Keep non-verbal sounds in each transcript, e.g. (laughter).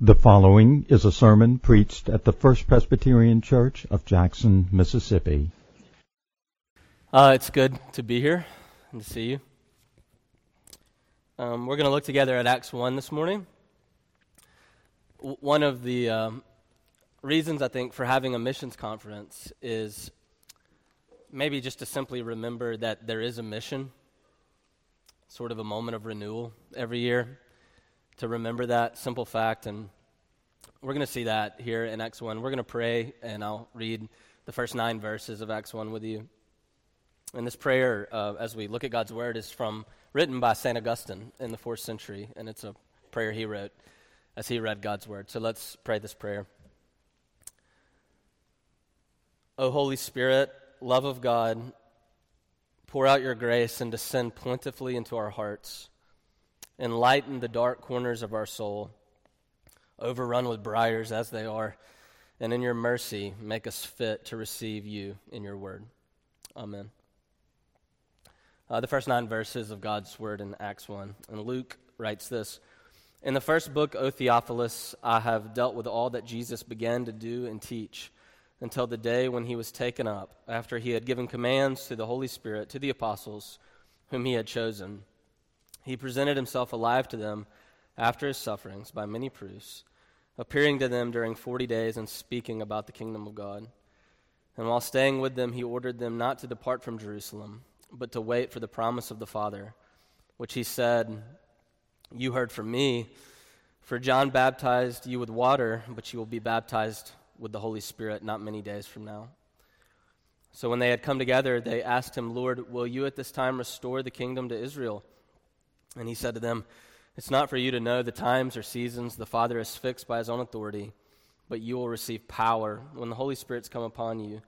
The following is a sermon preached at the First Presbyterian Church of Jackson, Mississippi. Uh, it's good to be here and to see you. Um, we're going to look together at Acts 1 this morning. W- one of the um, reasons, I think, for having a missions conference is maybe just to simply remember that there is a mission, sort of a moment of renewal every year to remember that simple fact. And we're going to see that here in Acts 1. We're going to pray, and I'll read the first nine verses of Acts 1 with you. And this prayer, uh, as we look at God's word, is from written by St. Augustine in the fourth century, and it's a prayer he wrote as he read God's word. So let's pray this prayer. O Holy Spirit, love of God, pour out your grace and descend plentifully into our hearts Enlighten the dark corners of our soul, overrun with briars as they are, and in your mercy, make us fit to receive you in your word. Amen. Uh, the first nine verses of God's word in Acts 1. And Luke writes this In the first book, O Theophilus, I have dealt with all that Jesus began to do and teach until the day when he was taken up, after he had given commands to the Holy Spirit, to the apostles whom he had chosen he presented himself alive to them after his sufferings by many proofs, appearing to them during forty days and speaking about the kingdom of God. And while staying with them, he ordered them not to depart from Jerusalem, but to wait for the promise of the Father, which he said, You heard from me. For John baptized you with water, but you will be baptized with the Holy Spirit not many days from now. So when they had come together, they asked him, Lord, will you at this time restore the kingdom to Israel? And he said to them, It's not for you to know the times or seasons the Father has fixed by his own authority, but you will receive power when the Holy Spirit's come upon you.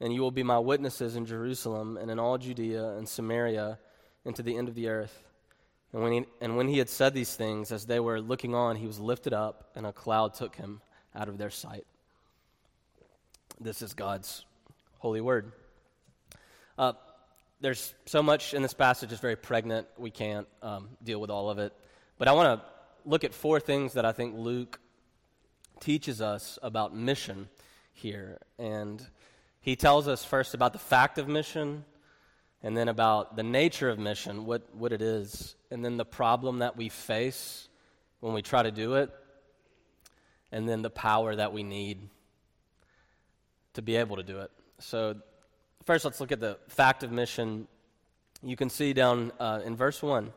And you will be my witnesses in Jerusalem and in all Judea and Samaria and to the end of the earth. And when, he, and when he had said these things, as they were looking on, he was lifted up, and a cloud took him out of their sight. This is God's holy word. Uh, there's so much in this passage that's very pregnant. We can't um, deal with all of it. But I want to look at four things that I think Luke teaches us about mission here. And he tells us first about the fact of mission, and then about the nature of mission, what, what it is, and then the problem that we face when we try to do it, and then the power that we need to be able to do it. So First, let's look at the fact of mission. You can see down uh, in verse 1,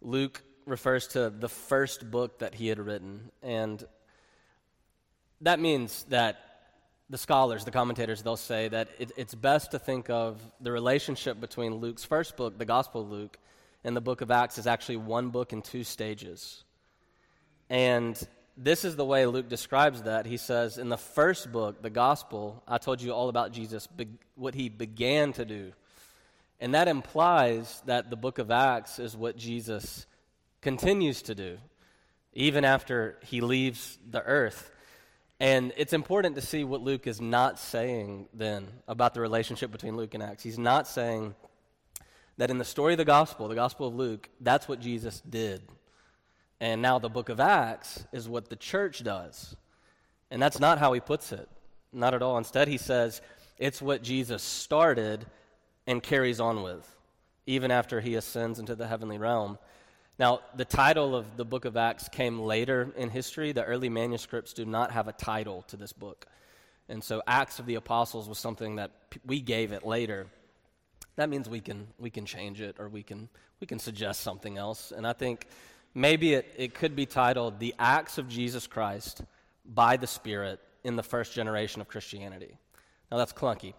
Luke refers to the first book that he had written. And that means that the scholars, the commentators, they'll say that it, it's best to think of the relationship between Luke's first book, the Gospel of Luke, and the book of Acts as actually one book in two stages. And this is the way Luke describes that. He says, In the first book, the gospel, I told you all about Jesus, be- what he began to do. And that implies that the book of Acts is what Jesus continues to do, even after he leaves the earth. And it's important to see what Luke is not saying then about the relationship between Luke and Acts. He's not saying that in the story of the gospel, the gospel of Luke, that's what Jesus did. And now the book of Acts is what the church does. And that's not how he puts it. Not at all. Instead, he says it's what Jesus started and carries on with, even after he ascends into the heavenly realm. Now, the title of the book of Acts came later in history. The early manuscripts do not have a title to this book. And so, Acts of the Apostles was something that we gave it later. That means we can, we can change it or we can, we can suggest something else. And I think Maybe it, it could be titled The Acts of Jesus Christ by the Spirit in the First Generation of Christianity. Now, that's clunky,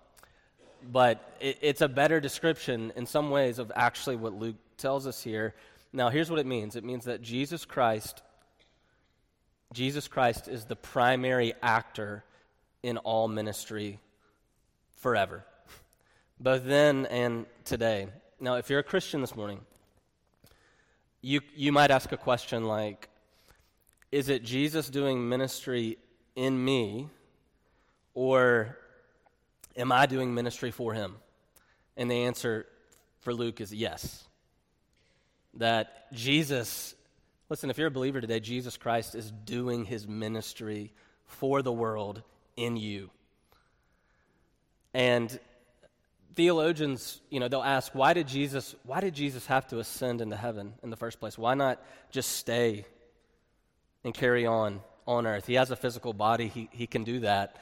but it, it's a better description in some ways of actually what Luke tells us here. Now, here's what it means it means that Jesus Christ. Jesus Christ is the primary actor in all ministry forever, (laughs) both then and today. Now, if you're a Christian this morning, you, you might ask a question like Is it Jesus doing ministry in me, or am I doing ministry for him? And the answer for Luke is yes. That Jesus Listen, if you're a believer today, Jesus Christ is doing his ministry for the world in you. And theologians, you know, they'll ask, why did Jesus, why did Jesus have to ascend into heaven in the first place? Why not just stay and carry on on earth? He has a physical body, he, he can do that.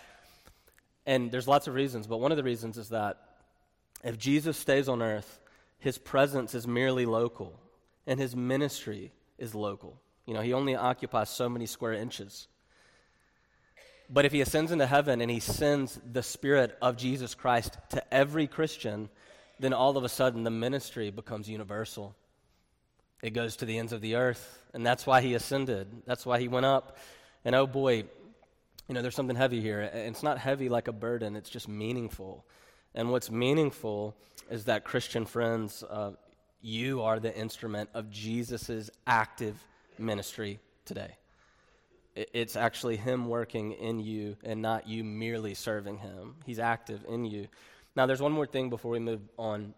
And there's lots of reasons, but one of the reasons is that if Jesus stays on earth, his presence is merely local, and his ministry is local. You know, he only occupies so many square inches. But if he ascends into heaven and he sends the Spirit of Jesus Christ to every Christian, then all of a sudden the ministry becomes universal. It goes to the ends of the earth. And that's why he ascended. That's why he went up. And oh boy, you know, there's something heavy here. It's not heavy like a burden, it's just meaningful. And what's meaningful is that, Christian friends, uh, you are the instrument of Jesus' active ministry today. It's actually Him working in you and not you merely serving Him. He's active in you. Now, there's one more thing before we move on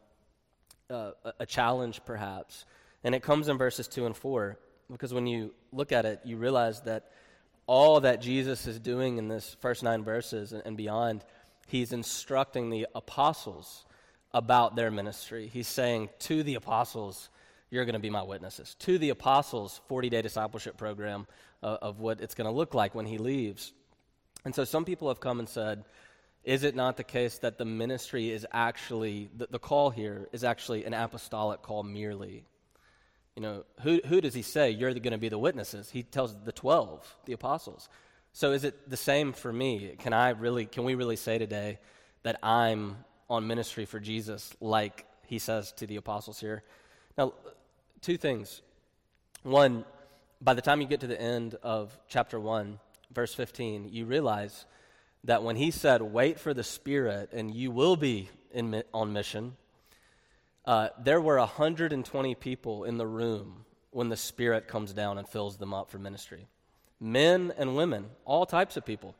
uh, a challenge, perhaps. And it comes in verses 2 and 4, because when you look at it, you realize that all that Jesus is doing in this first nine verses and beyond, He's instructing the apostles about their ministry. He's saying to the apostles, You're going to be my witnesses. To the apostles, 40 day discipleship program uh, of what it's going to look like when he leaves. And so some people have come and said, is it not the case that the ministry is actually, the, the call here is actually an apostolic call merely? You know, who, who does he say you're going to be the witnesses? He tells the 12, the apostles. So is it the same for me? Can I really, can we really say today that I'm on ministry for Jesus like he says to the apostles here? Now, two things. One, by the time you get to the end of chapter 1, verse 15, you realize that when he said, Wait for the Spirit and you will be in, on mission, uh, there were 120 people in the room when the Spirit comes down and fills them up for ministry men and women, all types of people.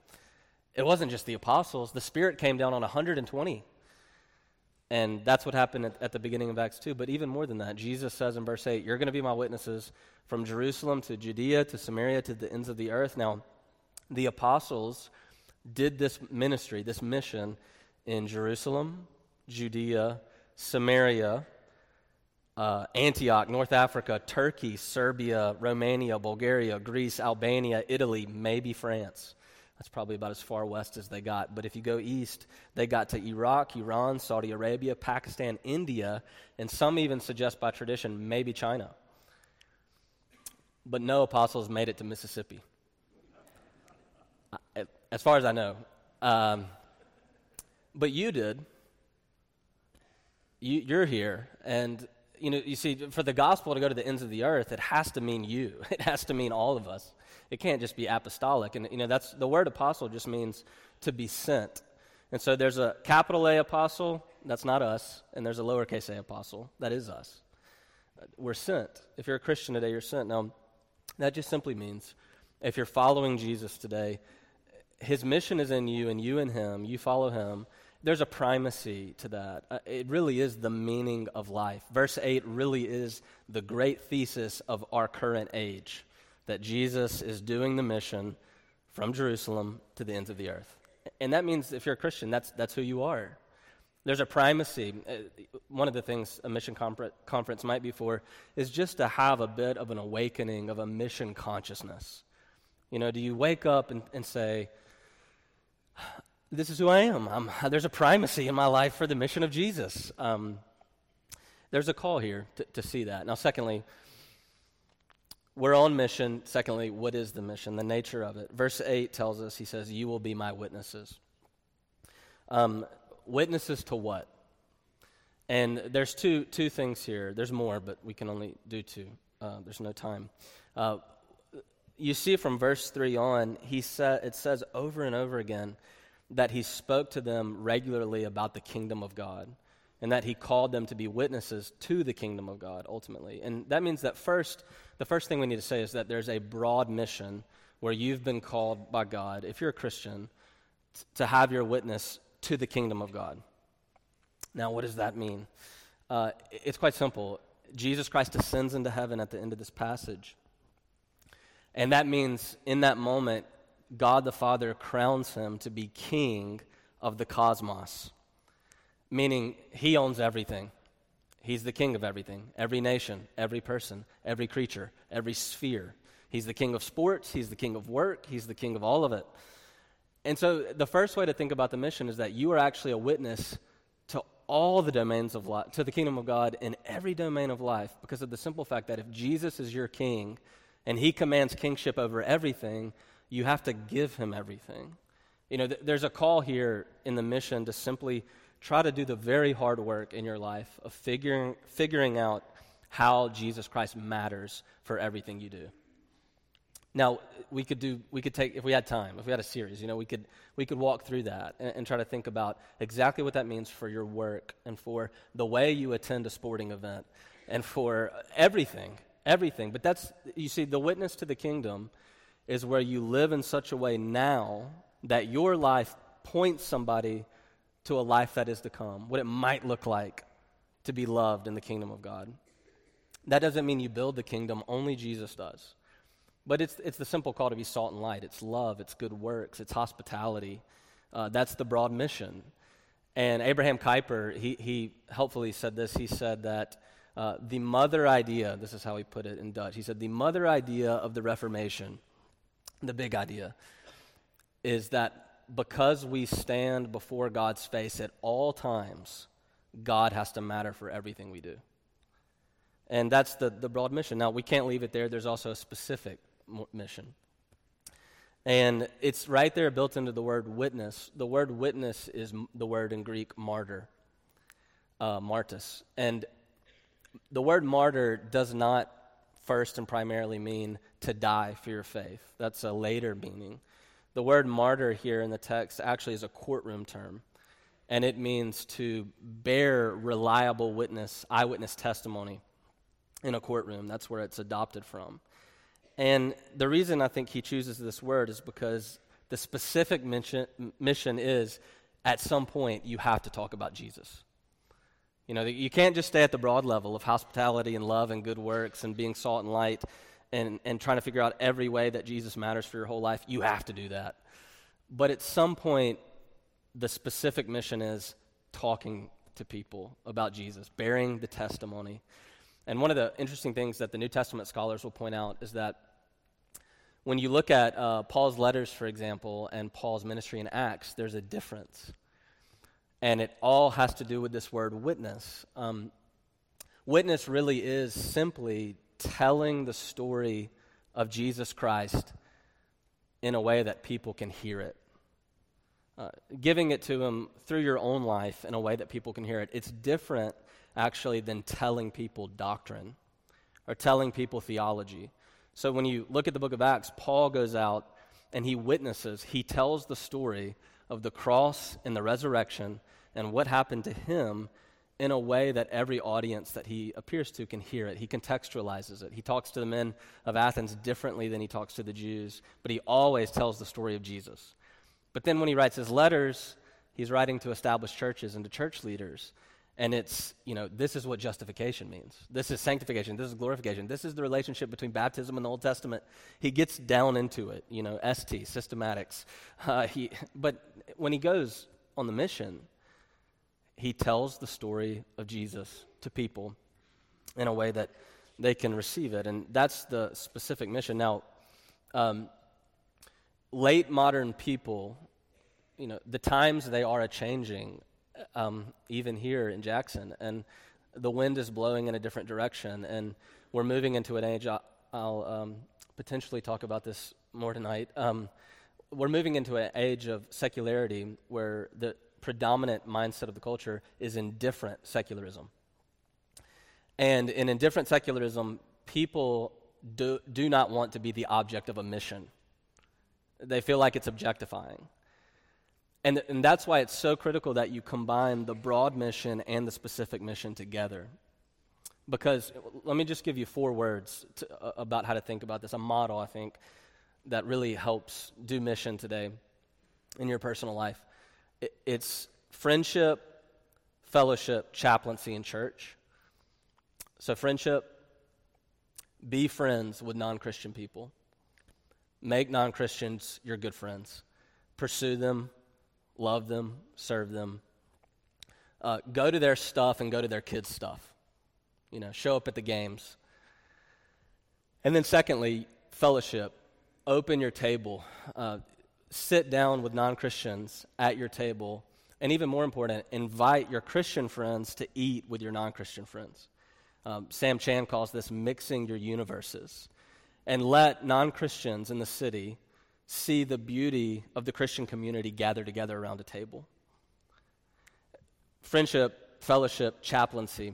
It wasn't just the apostles, the Spirit came down on 120. And that's what happened at, at, the beginning of Acts 2. But even more than that, Jesus says in verse 8, You're going to be my witnesses from Jerusalem to Judea to Samaria to the ends of the earth. Now, the apostles did this ministry, this mission in Jerusalem, Judea, Samaria, uh, Antioch, North Africa, Turkey, Serbia, Romania, Bulgaria, Greece, Albania, Italy, maybe France. That's probably about as far west as they got. But if you go east, they got to Iraq, Iran, Saudi Arabia, Pakistan, India, and some even suggest by tradition maybe China. But no apostles made it to Mississippi. As far as I know. Um, but you did. You, you're here. And you know, you see, for the gospel to go to the ends of the earth, it has to mean you. (laughs) It has to mean all of us. It can't just be apostolic. And, you know, that's the word apostle just means to be sent. And so there's a capital A apostle, that's not us, and there's a lowercase a apostle, that is us. We're sent. If you're a Christian today, you're sent. Now, that just simply means if you're following Jesus today, his mission is in you and you in him, you follow him. There's a primacy to that. Uh, it really is the meaning of life. Verse 8 really is the great thesis of our current age that Jesus is doing the mission from Jerusalem to the ends of the earth. And that means if you're a Christian, that's, that's who you are. There's a primacy. Uh, one of the things a mission conference might be for is just to have a bit of an awakening of a mission consciousness. You know, do you wake up and, and say, This is who I am? I'm, there's a primacy in my life for the mission of Jesus. Um, there's a call here to, to see that. Now, secondly, we're on mission. Secondly, what is the mission? The nature of it. Verse 8 tells us, he says, You will be my witnesses. Um, witnesses to what? And there's two, two things here. There's more, but we can only do two. Uh, there's no time. Uh, you see from verse 3 on, he sa- it says over and over again that he spoke to them regularly about the kingdom of God and that he called them to be witnesses to the kingdom of God ultimately. And that means that first, the first thing we need to say is that there's a broad mission where you've been called by God, if you're a Christian, t- to have your witness to the kingdom of God. Now, what does that mean? Uh, it's quite simple. Jesus Christ ascends into heaven at the end of this passage. And that means in that moment, God the Father crowns him to be king of the cosmos, meaning he owns everything. He's the king of everything every nation, every person, every creature, every sphere. He's the king of sports, he's the king of work, he's the king of all of it. And so the first way to think about the mission is that you are actually a witness to all the domains of life, to the kingdom of God in every domain of life, because of the simple fact that if Jesus is your king and he commands kingship over everything, you have to give him everything. You know, th- there's a call here in the mission to simply try to do the very hard work in your life of figuring, figuring out how Jesus Christ matters for everything you do. Now, we could do, we could take, if we had time, if we had a series, you know, we could, we could walk through that and, and, try to think about exactly what that means for your work and for the way you attend a sporting event and for everything, everything. But that's, you see, the witness to the kingdom is where you live in such a way now that your life points somebody to a life that is to come, what it might look like to be loved in the kingdom of God. That doesn't mean you build the kingdom, only Jesus does. But it's, it's the simple call to be salt and light. It's love, it's good works, it's hospitality. Uh, that's the broad mission. And Abraham Kuyper, he, he helpfully said this. He said that uh, the mother idea, this is how he put it in Dutch, he said, the mother idea of the Reformation, the big idea, is that because we stand before God's face at all times, God has to matter for everything we do. And that's the, the broad mission. Now, we can't leave it there. There's also a specific mission. And it's right there built into the word witness. The word witness is the word in Greek martyr, uh. And the word martyr does not first and primarily mean to die for your faith, that's a later meaning. The word martyr here in the text actually is a courtroom term, and it means to bear reliable witness, eyewitness testimony in a courtroom. That's where it's adopted from. And the reason I think he chooses this word is because the specific mission, mission is at some point you have to talk about Jesus. You know, you can't just stay at the broad level of hospitality and love and good works and being salt and light and, and trying to figure out every way that Jesus matters for your whole life. You have to do that. But at some point, the specific mission is talking to people about Jesus, bearing the testimony. And one of the interesting things that the New Testament scholars will point out is that when you look at uh, Paul's letters, for example, and Paul's ministry in Acts, there's a difference. And it all has to do with this word witness. Um, witness really is simply telling the story of Jesus Christ in a way that people can hear it. Uh, giving it to them through your own life in a way that people can hear it. It's different actually than telling people doctrine or telling people theology. So when you look at the book of Acts, Paul goes out and he witnesses, he tells the story of the cross and the resurrection and what happened to him in a way that every audience that he appears to can hear it. He contextualizes it. He talks to the men of Athens differently than he talks to the Jews, but he always tells the story of Jesus. But then when he writes his letters, he's writing to established churches and to church leaders. And it's, you know, this is what justification means. This is sanctification. This is glorification. This is the relationship between baptism and the Old Testament. He gets down into it, you know, ST, systematics. (laughs) Uh, he, but when he goes on the mission, he tells the story of Jesus to people in a way that they can receive it. And that's the specific mission. Now, um, late modern people, you know, the times they are a changing um, even here in Jackson. And the wind is blowing in a different direction. And we're moving into an age, I'll, I'll um, potentially talk about this more tonight. Um, we're moving into an age of secularity where the predominant mindset of the culture is indifferent secularism. And in indifferent secularism, people do, do not want to be the object of a mission. They feel like it's objectifying. And, and that's why it's so critical that you combine the broad mission and the specific mission together. Because let me just give you four words to, uh, about how to think about this, a model, I think, that really helps do mission today in your personal life. It, it's friendship, fellowship, chaplaincy, and church. So, friendship, be friends with non Christian people. Make non Christians your good friends. Pursue them, love them, serve them. Uh, go to their stuff and go to their kids' stuff. You know, show up at the games. And then, secondly, fellowship. Open your table. Uh, sit down with non Christians at your table. And even more important, invite your Christian friends to eat with your non Christian friends. Um, Sam Chan calls this mixing your universes. And let non Christians in the city see the beauty of the Christian community gather together around a table. Friendship, fellowship, chaplaincy.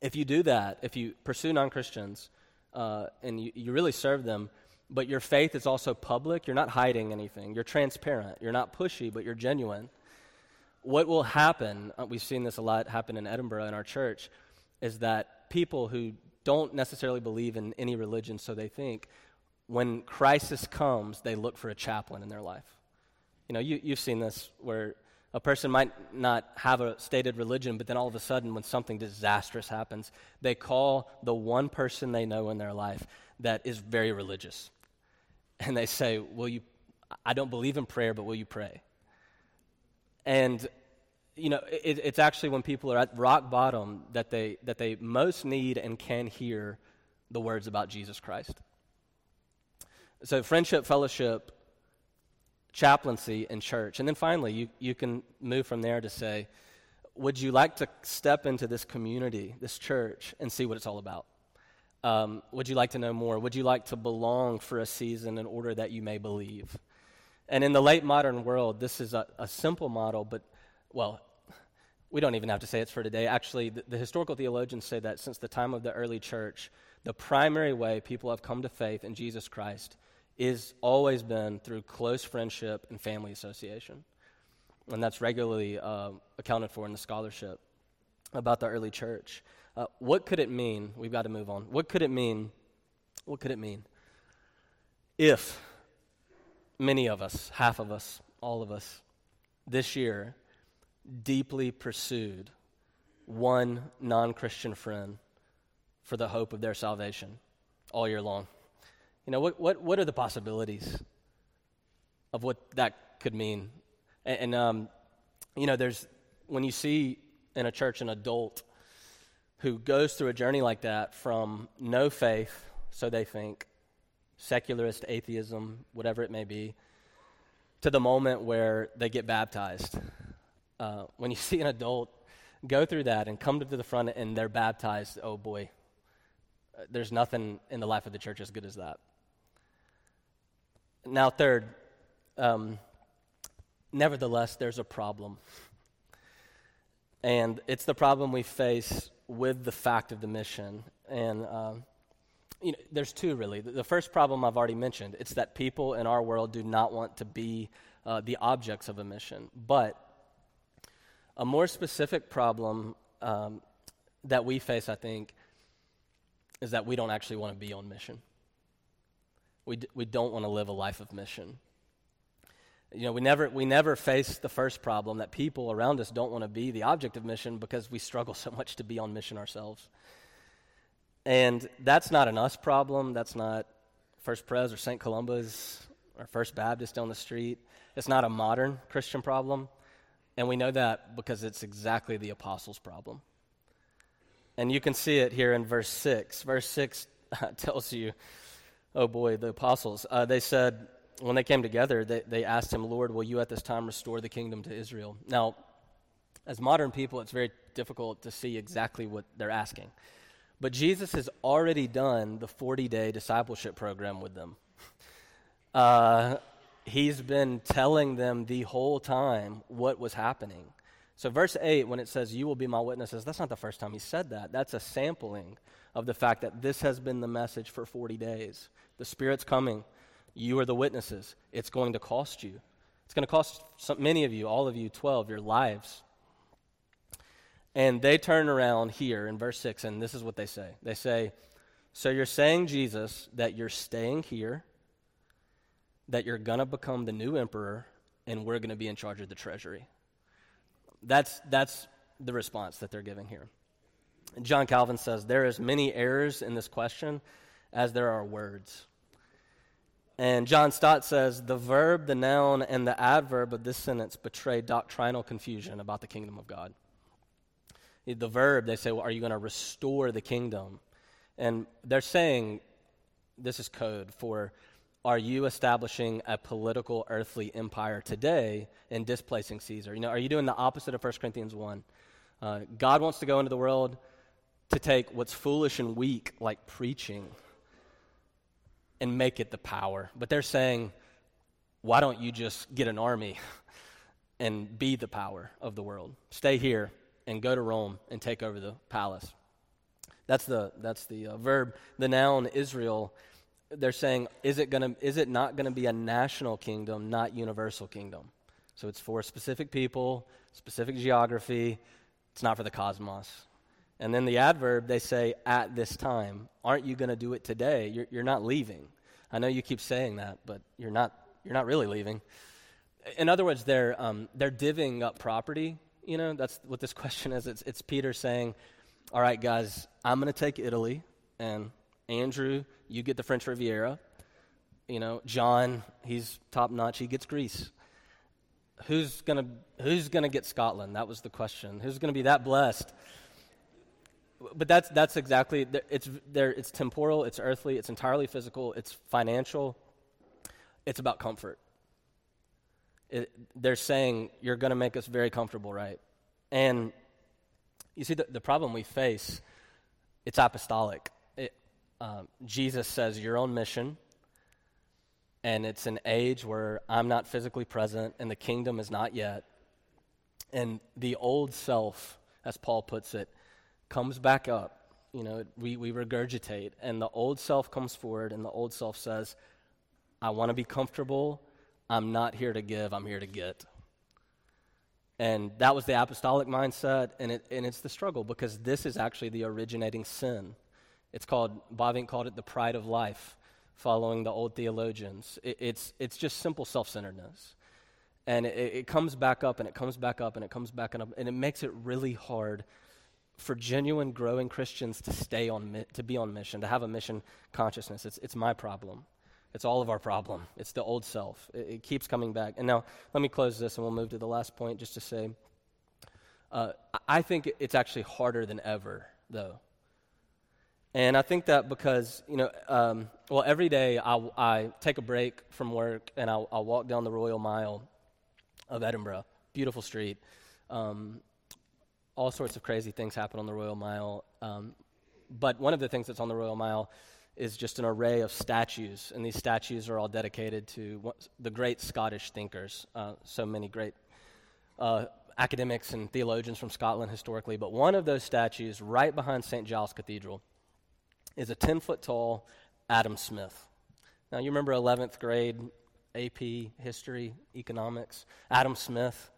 If you do that, if you pursue non Christians uh, and you, you really serve them, but your faith is also public, you're not hiding anything, you're transparent, you're not pushy, but you're genuine. What will happen, uh, we've seen this a lot happen in Edinburgh in our church, is that people who don't necessarily believe in any religion, so they think, when crisis comes, they look for a chaplain in their life. You know, you, you've seen this where a person might not have a stated religion, but then all of a sudden, when something disastrous happens, they call the one person they know in their life that is very religious. (laughs) And they say, Will you, I don't believe in prayer, but will you pray? And you know, it, it's actually when people are at rock bottom that they, that they most need and can hear the words about Jesus Christ. So, friendship, fellowship, chaplaincy, and church. And then finally, you, you can move from there to say, would you like to step into this community, this church, and see what it's all about? Um, would you like to know more? Would you like to belong for a season in order that you may believe? And in the late modern world, this is a, a simple model, but, well, we don't even have to say it's for today. Actually, the, the, historical theologians say that since the time of the early church, the primary way people have come to faith in Jesus Christ is always been through close friendship and family association. And that's regularly uh, accounted for in the scholarship about the early church. Uh, what could it mean? We've got to move on. What could it mean? What could it mean if many of us, half of us, all of us, this year deeply pursued one non Christian friend for the hope of their salvation all year long. You know, what, what, what are the possibilities of what that could mean? And, and um, you know, there's, when you see in a church an adult who goes through a journey like that from no faith, so they think, secularist atheism, whatever it may be, to the moment where they get baptized uh, when you (laughs) see an adult go through that and come to the front and they're baptized, oh boy, uh, there's nothing in the life of the church as good as that. Now, third, um, nevertheless, there's a problem. And it's the problem we face with the fact of the mission. And um, you know, there's two really. The first problem I've already mentioned it's that people in our world do not want to be uh, the objects of a mission. But a more specific problem um, that we face, I think, is that we don't actually want to be on mission. We, d- we don't want to live a life of mission. You know, we never, we never face the first problem that people around us don't want to be the object of mission because we struggle (laughs) so much to be on mission ourselves. And that's not an us problem. That's not First Pres or St. Columba's or First Baptist down the street. It's not a modern Christian problem. And we know that because it's exactly the apostles' problem. And you can see it here in verse 6. Verse 6 (laughs) tells you, oh boy, the apostles, uh, they said, when they came together, they, they asked him, Lord, will you at this time restore the kingdom to Israel? Now, as modern people, it's very difficult to see exactly what they're asking. But Jesus has already done the 40 day discipleship program with them. Uh, he's been telling them the whole time what was happening. So, verse 8, when it says, You will be my witnesses, that's not the first time he said that. That's a sampling of the fact that this has been the message for 40 days. The Spirit's coming. You are the witnesses. It's going to cost you. It's going to cost some, many of you, all of you, 12, your lives. And they turn around here in verse 6, and this is what they say. They say, So you're saying, Jesus, that you're staying here that you're going to become the new emperor and we're going to be in charge of the treasury. That's, that's the response that they're giving here. John Calvin says there is many errors in this question as there are words. And John Stott says the verb, the noun, and the adverb of this sentence betray doctrinal confusion about the kingdom of God. The verb, they say, well, are you going to restore the kingdom? And they're saying this is code for are you establishing a political earthly empire today and displacing Caesar? You know, are you doing the opposite of 1 Corinthians 1? Uh, God wants to go into the world to take what's foolish and weak, like preaching, and make it the power. But they're saying, why don't you just get an army (laughs) and be the power of the world? Stay here and go to Rome and take over the palace. That's the, that's the uh, verb. The noun Israel, they're saying, is it, gonna, is it not going to be a national kingdom, not universal kingdom? So it's for specific people, specific geography. It's not for the cosmos. And then the adverb, they say, at this time. Aren't you going to do it today? You're, you're not leaving. I know you keep saying that, but you're not, you're not really leaving. In other words, they're, um, they're divvying up property. You know, that's what this (laughs) question is. It's, it's Peter saying, All right, guys, I'm going to take Italy, and Andrew, you get the French Riviera. You know, John, he's top notch, he gets Greece. Who's going to who's going to get Scotland? That was the question. Who's going to be that blessed? But that's that's exactly it's there. It's temporal. It's earthly. It's entirely physical. It's financial. It's about comfort. It, they're saying you're going to make us very comfortable, right? And you see, the, the problem we face, it's apostolic. It, um, Jesus says your own mission, and it's an age where I'm not physically present, and the kingdom is not yet. And the old self, as Paul puts it, comes back up. You know, we, we regurgitate, and the old self comes forward, and the old self says, I want to be comfortable. I'm not here to give, I'm here to get. And that was the apostolic mindset, and, it, and it's the struggle because this is actually the originating sin. It's called, Bavinck called it the pride of life, following the old theologians. It, it's, it's just simple self centeredness. And it, it comes back up, and it comes back up, and it comes back up, and it makes it really hard for genuine growing Christians to stay on to be on mission, to have a mission consciousness. It's it's my problem. It's all of our problem. It's the old self. It, it keeps coming back. And now let me close this, and we'll move to the last point, just to say, uh, I think it's actually harder than ever, though. And I think that because, you know, um, well, every day I, I, take a break from work and I'll, I'll, walk down the Royal Mile of Edinburgh, beautiful street. Um, all sorts of crazy things happen on the Royal Mile. Um, but one of the things that's on the Royal Mile is just an array of statues, and these statues are all dedicated to the great Scottish thinkers. Uh, so many great uh, academics and theologians from Scotland historically. But one of those statues, right behind St. Giles Cathedral, is a 10 foot tall Adam Smith. Now, you remember 11th grade AP history, economics? Adam Smith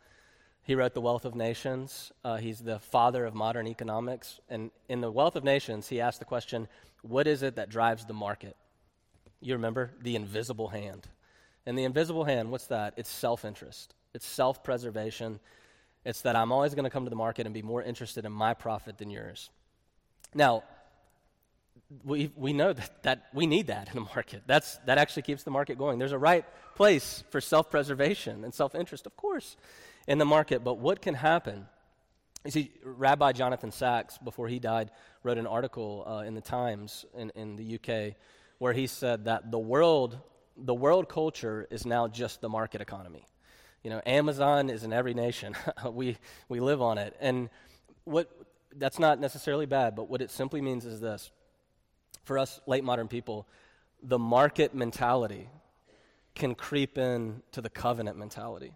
he wrote The Wealth of Nations. Uh, he's the father of modern economics. And in The Wealth of Nations, he asked the question what is it that drives the market? You remember? The invisible hand. And the invisible hand, what's that? It's self interest, it's self preservation. It's that I'm always going to come to the market and be more interested in my profit than yours. Now, we, we know that, that we need that in the market. That's, that actually keeps the market going. There's a right place for self preservation and self interest, of course in the market. But what can happen? You see, Rabbi Jonathan Sacks, before he died, wrote an article uh, in the Times in, in the UK where he said that the world, the world culture is now just the market economy. You know, Amazon is in every nation. (laughs) we, we live on it. And what, that's not necessarily bad, but what it simply means is this. For us late modern people, the market mentality can creep in to the covenant mentality.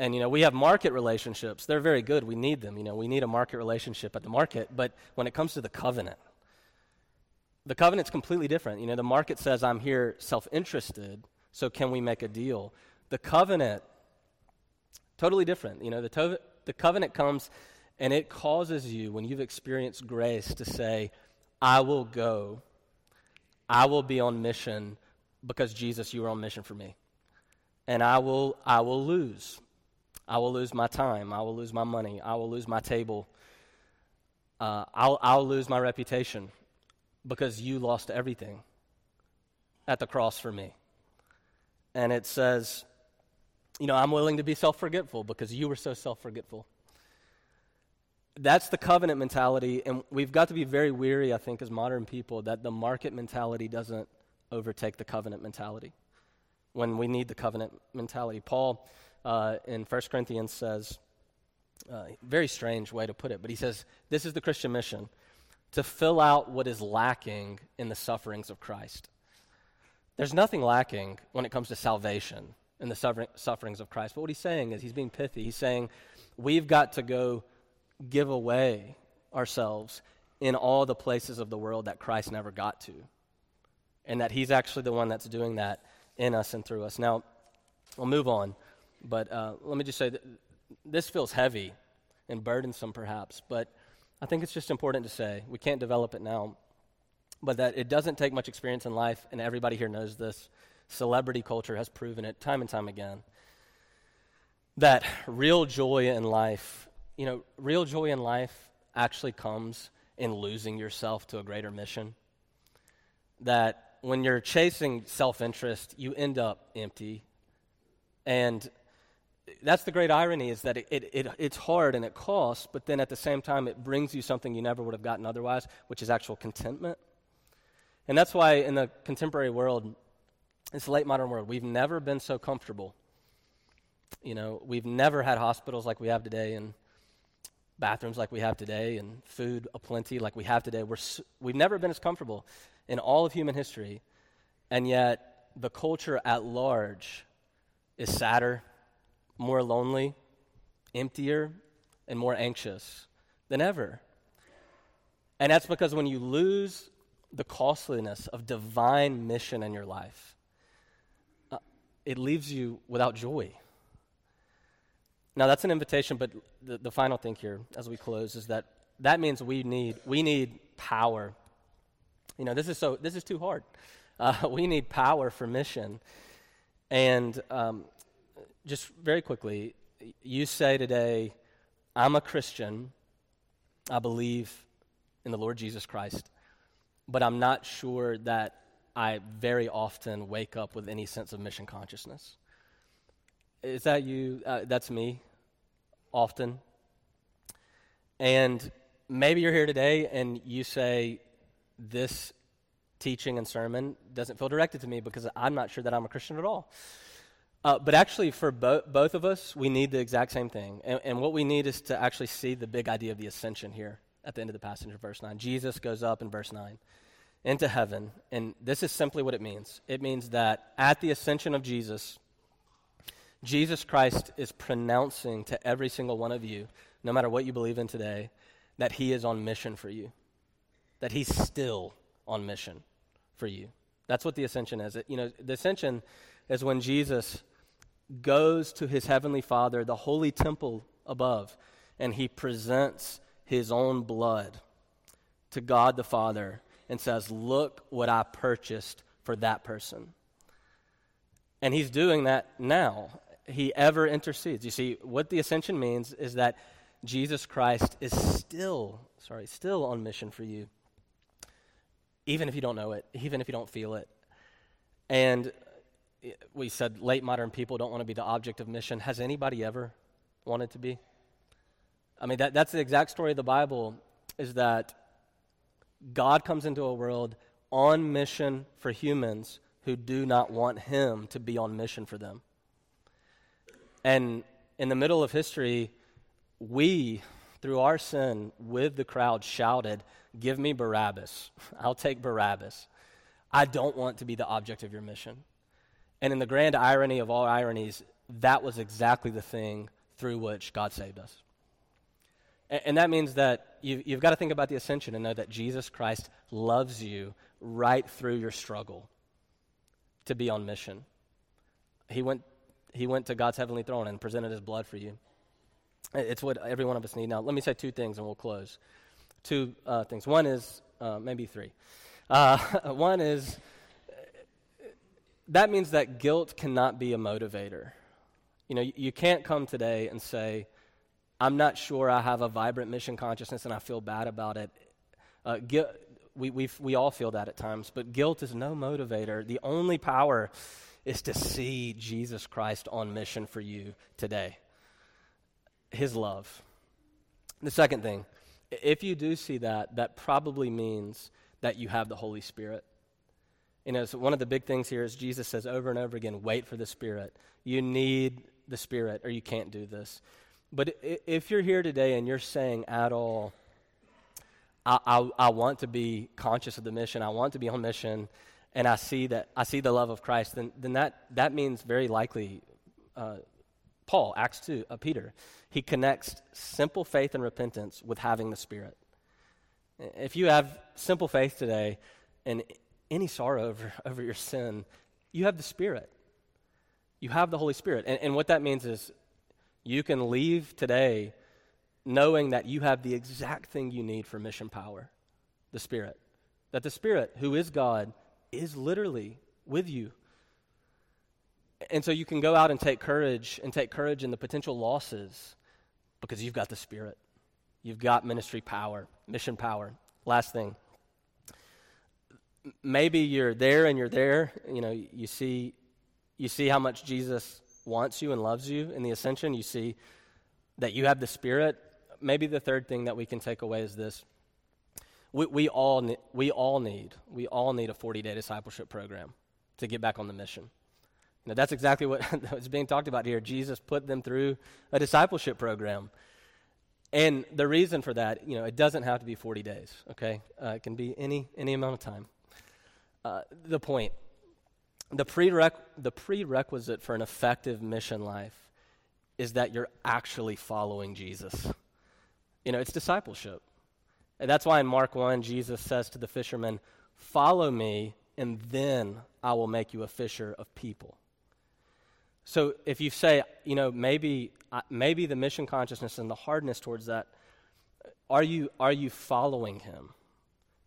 And, you know, we have market relationships. They're very good. We need them. You know, we need a market relationship at the market. But when it comes to the covenant, the covenant's completely different. You know, the market says, I'm here self interested, so can we make a deal? The covenant, totally different. You know, the, to- the covenant comes and it causes you, when you've experienced grace, to say, I will go, I will be on mission because Jesus, you were on mission for me. And I will, I will lose I will lose my time. I will lose my money. I will lose my table. Uh, I'll, I'll lose my reputation because you lost everything. at the cross for me. And it says, you know, I'm willing to be self forgetful because you were so self forgetful. That's the covenant mentality, and we've got to be very weary, I think, as modern people, that the market mentality doesn't overtake the covenant mentality when we need the covenant mentality. Paul uh, in 1 Corinthians says, uh, very strange way to put it, but he says, This is the Christian mission to fill out what is lacking in the sufferings of Christ. There's nothing lacking when it comes to salvation in the suffer- sufferings of Christ. But what he's saying is he's being pithy. He's saying we've got to go give away ourselves in all the places of the world that Christ never got to. And that he's actually the one that's doing that in us and through us. Now, we'll move on. But uh, let me just say that this feels heavy and burdensome, perhaps. But I think it's just important to say we can't develop it now but that it doesn't take much experience in life, and everybody here knows this. Celebrity culture has proven it time and time again. That real joy in life, you know, real joy in life actually comes in losing yourself to a greater mission. That when you're chasing self interest, you end up empty. And that's the great irony is that it, it, it, it's hard and it costs, but then at the same time, it brings you something you never would have gotten otherwise, which is actual contentment. And that's why in the contemporary world, this late modern world, we've never been so comfortable. You know, we've never had hospitals like we have today and bathrooms like we have today and food aplenty like we have today. We're, we've never been as comfortable in all of human history. And yet, the culture at large is sadder, more lonely, emptier, and more anxious than ever. And that's because when you lose the costliness of divine mission in your life, uh, it leaves you without joy. Now, that's an invitation, but the, the final thing here as we close is that that means we need, we need power. You know, this is, so, this is too hard. Uh, (laughs) we need power for mission. And um, just very quickly, you say today, I'm a Christian. I believe in the Lord Jesus Christ but I'm not sure that I very often wake up with any sense of mission consciousness. Is that you? Uh, that's me, often. And maybe you're here today and you say, This teaching and sermon doesn't feel directed to me because I'm not sure that I'm a Christian at all. Uh, but actually, for bo- both of us, we need the exact same thing. And, and what we need is to actually see the big idea of the ascension here at the end of the passage in verse 9. Jesus goes up in verse 9 into heaven. And this is simply what it means it means that at the ascension of Jesus, Jesus Christ is pronouncing to every single one of you, no matter what you believe in today, that he is on mission for you, that he's still on mission for you. That's what the ascension is. It, you know, the ascension is when Jesus goes to his heavenly Father, the holy temple above, and he presents his own blood to God the Father and says, Look what I purchased for that person. And he's doing that now. He ever intercedes. You see, what the ascension means is that Jesus Christ is still, sorry, still on mission for you, even if you don't know it, even if you don't feel it. And we said late modern people don't want to be the object of mission. Has anybody ever wanted to be? I mean, that, that's the exact story of the Bible is that God comes into a world on mission for humans who do not want him to be on mission for them. And in the middle of history, we, through our sin, with the crowd, shouted, Give me Barabbas. (laughs) I'll take Barabbas. I don't want to be the object of your mission. And in the grand irony of all ironies, that was exactly the thing through which God saved us. And, and that means that you, you've got to think about the ascension and know that Jesus Christ loves you right through your struggle to be on mission. He went, he went to God's heavenly throne and presented his blood for you. It's what every one of us need. Now, let me say two things and we'll close. Two uh, things. One is, uh, maybe three. Uh, (laughs) one is, that means that guilt cannot be a motivator. You know, you can't come today and say, I'm not sure I have a vibrant mission consciousness and I feel bad about it. Uh, We, we we all feel that at times, but guilt is no motivator. The only power is to see Jesus Christ on mission for you today. His love. The second thing, if you do see that, that probably means that you have the Holy Spirit. You know, so one of the big things here is Jesus says over and over again, wait for the Spirit. You need the Spirit or you can't do this. But if you're here today and you're saying at all, I, I, I, want to be conscious of the mission, I want to be on mission, and I see that I see the love of Christ, then, then that, that means very likely uh, Paul, Acts 2, uh, Peter, he connects simple faith and repentance with having the Spirit. If you have simple faith today and any sorrow over, (laughs) over your sin, you have the Spirit. You have the Holy Spirit. And, and what that means is you can leave today knowing that you have the exact thing you need for mission power the Spirit. That the Spirit, who is God, is literally with you. And so you can go out and take courage and take courage in the potential losses because you've got the Spirit. You've got ministry power, mission power. Last thing. Maybe you're there and you're there, you know, you see you see how much Jesus wants you and loves you in the ascension. You see that you have the Spirit. Maybe the third thing that we can take away is this. We, we, all, ne- we all need, we all need a 40-day discipleship program to get back on the mission. You know, that's exactly what (laughs) is being talked about here. Jesus put them through a discipleship program. And the reason for that, you know, it doesn't have to be 40 days, okay? Uh, it can be any, any amount of time. Uh, the point the, prereq- the prerequisite for an effective mission life is that you're actually following Jesus. You know, it's discipleship. And that's why in Mark 1, Jesus says to the fishermen, Follow me, and then I will make you a fisher of people. So if you say, you know, maybe, uh, maybe the mission consciousness and the hardness towards that, are you, are you following him?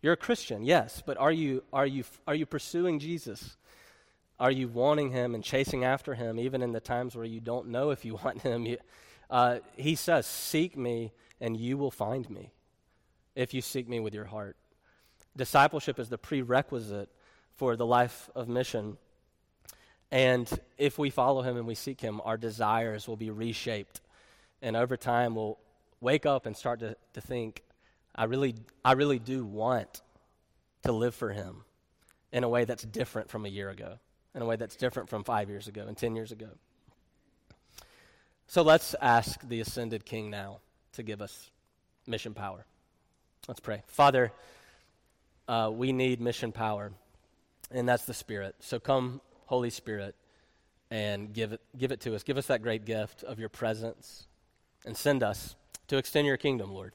You're a Christian, yes, but are you, are you, are you pursuing Jesus? Are you wanting him and chasing after him, even in the times where you don't know if you (laughs) want him? uh, he says, Seek me, and you will find me if you seek me with your heart. Discipleship is the prerequisite for the life of mission. And if we follow him and we seek him, our desires will be reshaped. And over time, we'll wake up and start to, to think, I really, I really do want to live for him in a way that's different from a year ago in a way that's different from five years ago and 10 years ago. So let's ask the ascended king now to give us mission power. Let's pray. Father, uh, we need mission power, and that's the Spirit. So come, Holy Spirit, and give it, give it to us. Give us that great gift of your presence, and send us to extend your kingdom, Lord.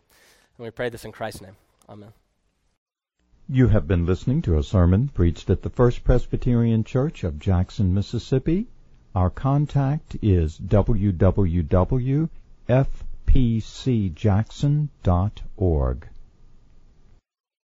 And we pray this in Christ's name. Amen. You have been listening to a sermon preached at the First Presbyterian Church of Jackson, Mississippi. Our contact is www.fpcjackson.org.